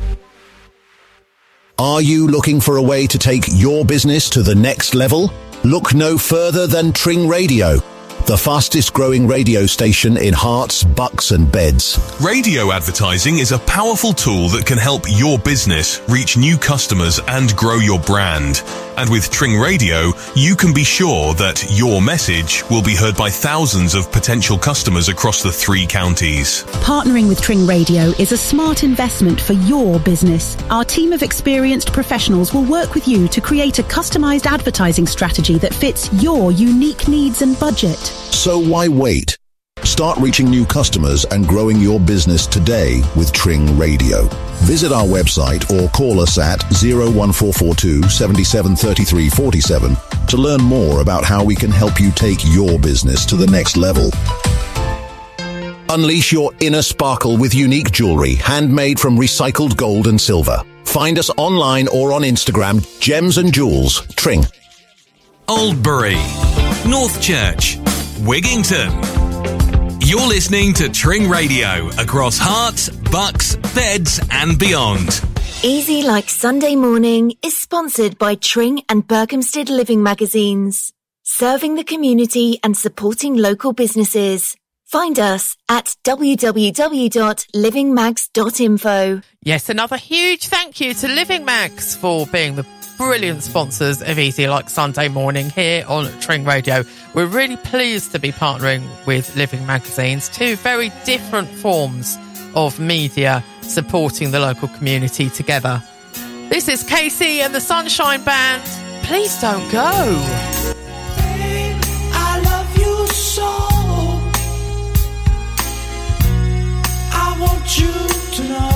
S22: Are you looking for a way to take your business to the next level? Look no further than Tring Radio. The fastest growing radio station in Herts, bucks and beds.
S49: Radio advertising is a powerful tool that can help your business reach new customers and grow your brand. And with Tring Radio, you can be sure that your message will be heard by thousands of potential customers across the three counties.
S50: Partnering with Tring Radio is a smart investment for your business. Our team of experienced professionals will work with you to create a customized advertising strategy that fits your unique needs and budget.
S22: So why wait? Start reaching new customers and growing your business today with Tring Radio. Visit our website or call us at 01442 773347 to learn more about how we can help you take your business to the next level. Unleash your inner sparkle with unique jewelry handmade from recycled gold and silver. Find us online or on Instagram, Gems and Jewels, Tring.
S1: Oldbury, Northchurch, Wigginton. You're listening to Tring Radio across Herts, Bucks, Beds, and beyond.
S3: Easy Like Sunday Morning is sponsored by Tring and Berkhamsted Living Magazines, serving the community and supporting local businesses. Find us at www.livingmags.info.
S18: Yes, another huge thank you to Living Mags for being the brilliant sponsors of Easy Like Sunday Morning here on Tring Radio. We're really pleased to be partnering with Living Magazines, two very different forms of media supporting the local community together. This is KC and the Sunshine Band. Please don't go.
S24: You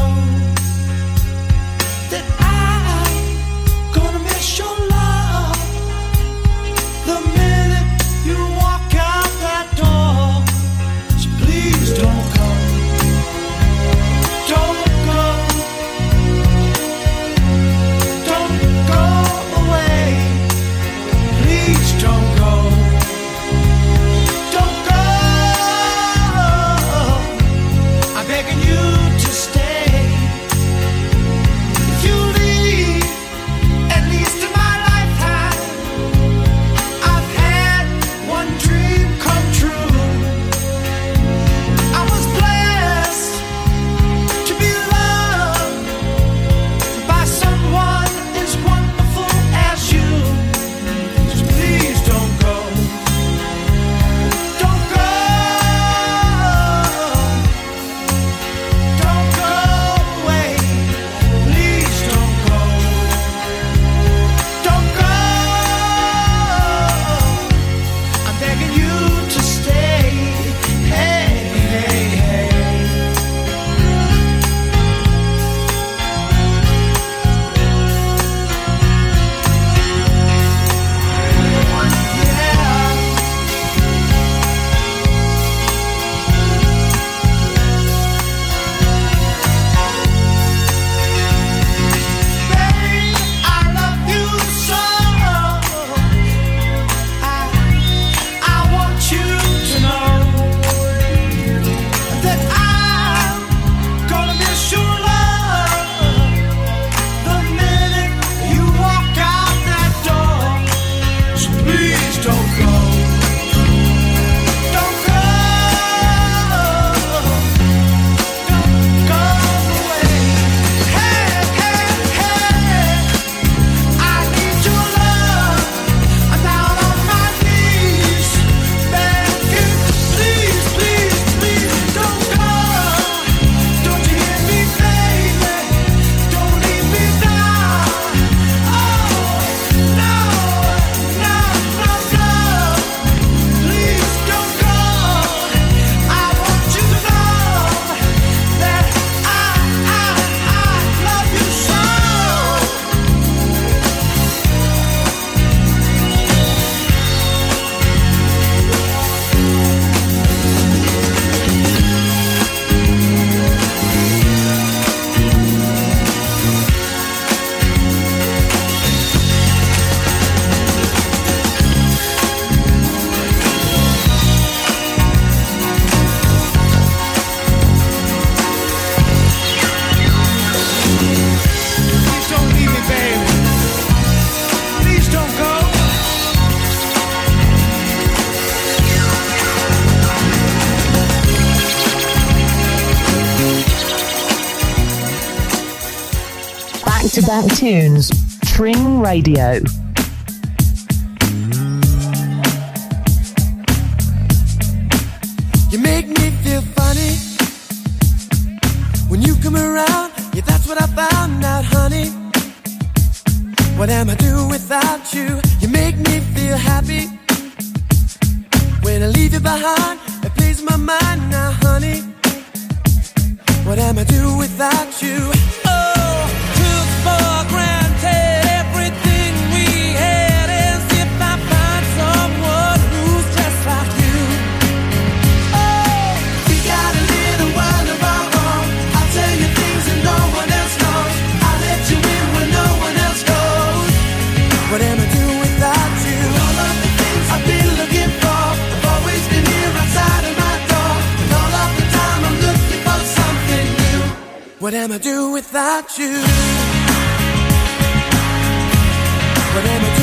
S51: Plant Tunes, Tring Radio.
S31: You make me feel funny when you come around. Yeah, that's what I found out, honey. What am I doing? without you.
S24: But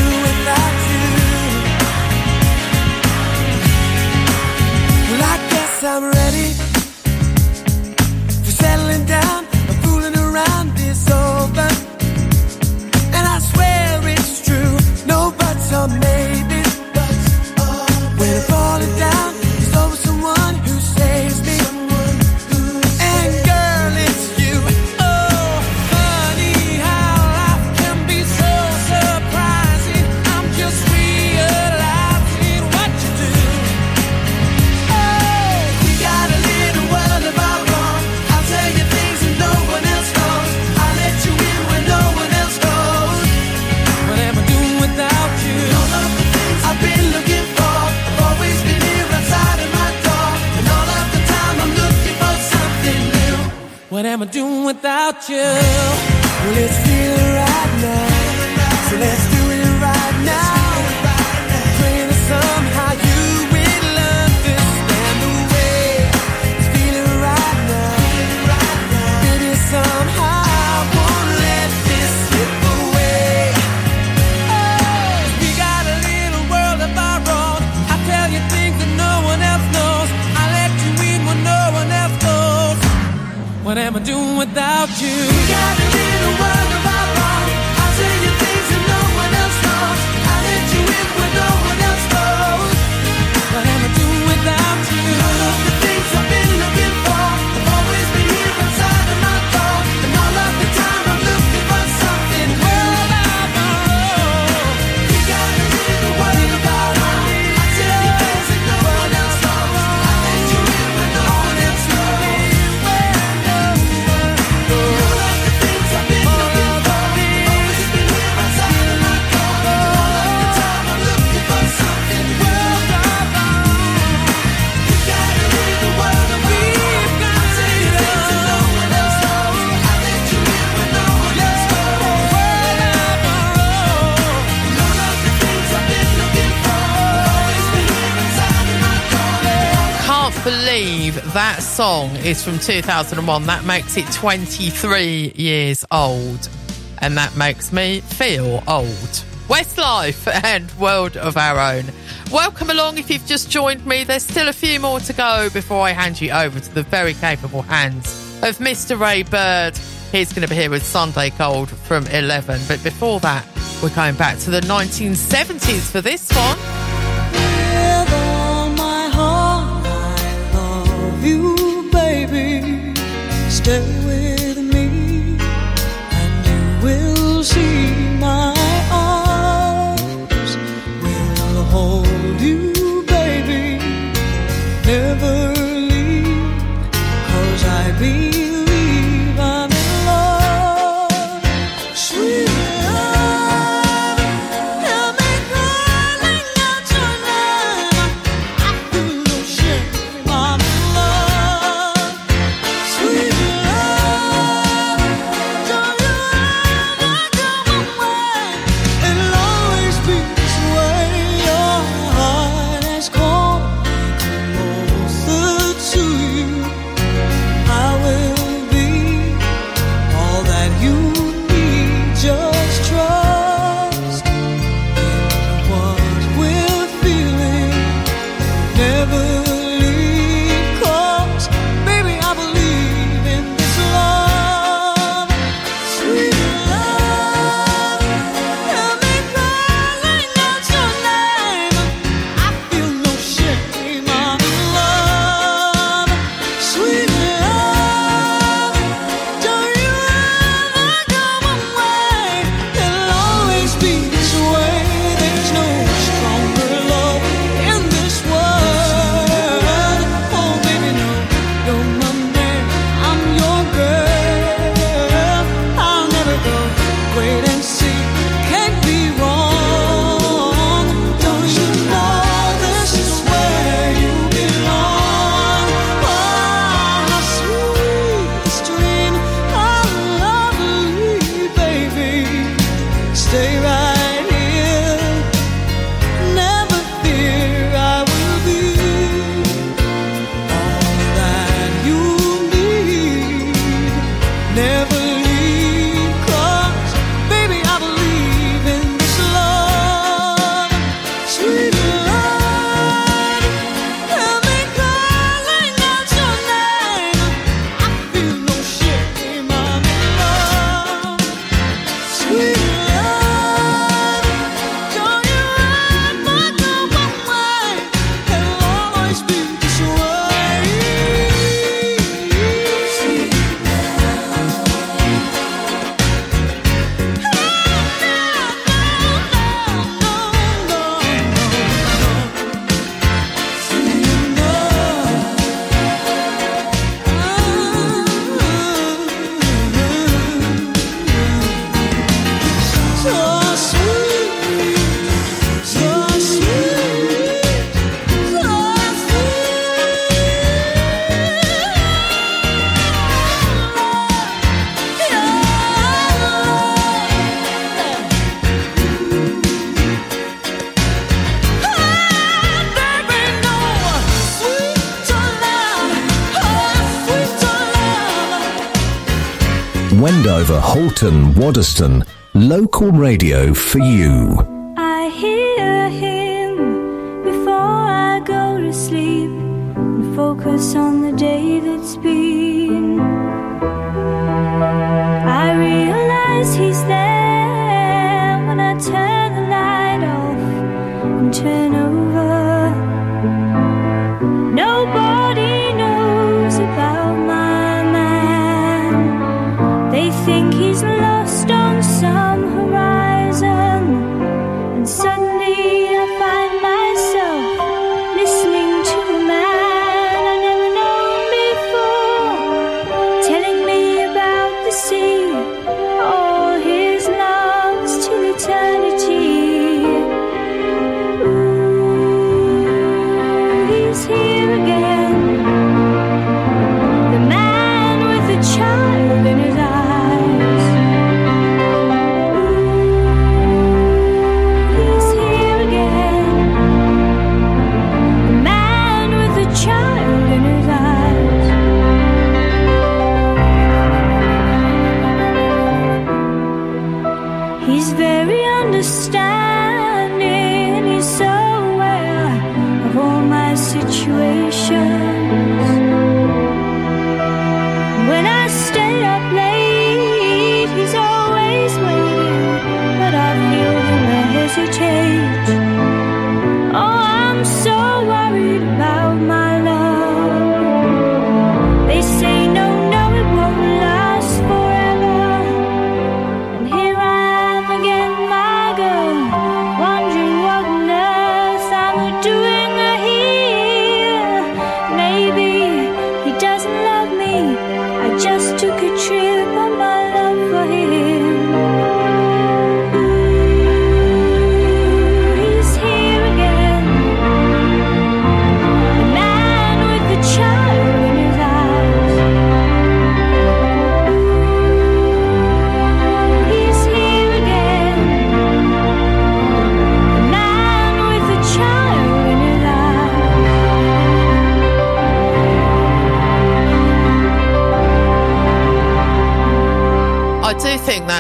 S24: believe that song is from 2001. That makes it 23 years old. And that makes me feel old. Westlife and World of Our Own. Welcome along if you've just joined me. There's still a few more to go before I hand you over to the very capable hands of Mr. Ray Bird. He's going to be here with Sunday Gold from 11. But before that, we're going back to the 1970s for this one
S52: you, baby. Stay with me, and you will see my arms will hold you, baby. Never leave, cause I be.
S15: Wendover, Halton, Waddesdon. Local radio for you.
S19: I hear him before I go to sleep and focus on the day that's been. I realize he's there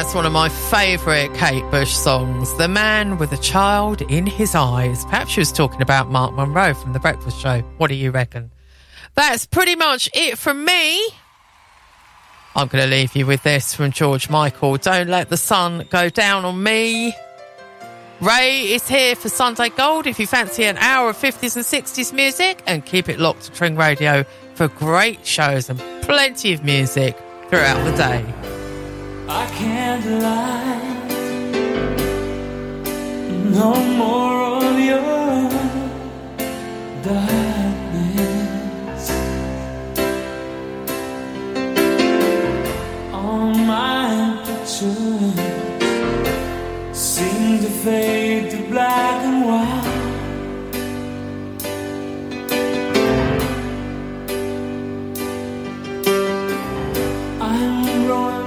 S18: that's one of my favourite Kate Bush songs, The Man with a Child in His Eyes. Perhaps she was talking about Mark Monroe from The Breakfast Show. What do you reckon? That's pretty much it from me. I'm going to leave you with this from George Michael. Don't let the sun go down on me. Ray is here for Sunday Gold if you fancy an hour of 50s and 60s music and keep it locked to Tring Radio for great shows and plenty of music throughout the day.
S31: I can't lie. No more of your darkness. All my pictures seem to fade to black and white.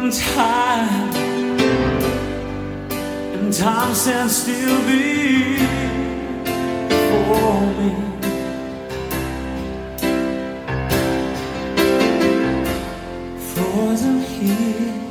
S31: I'm and time stands still before me. Frozen here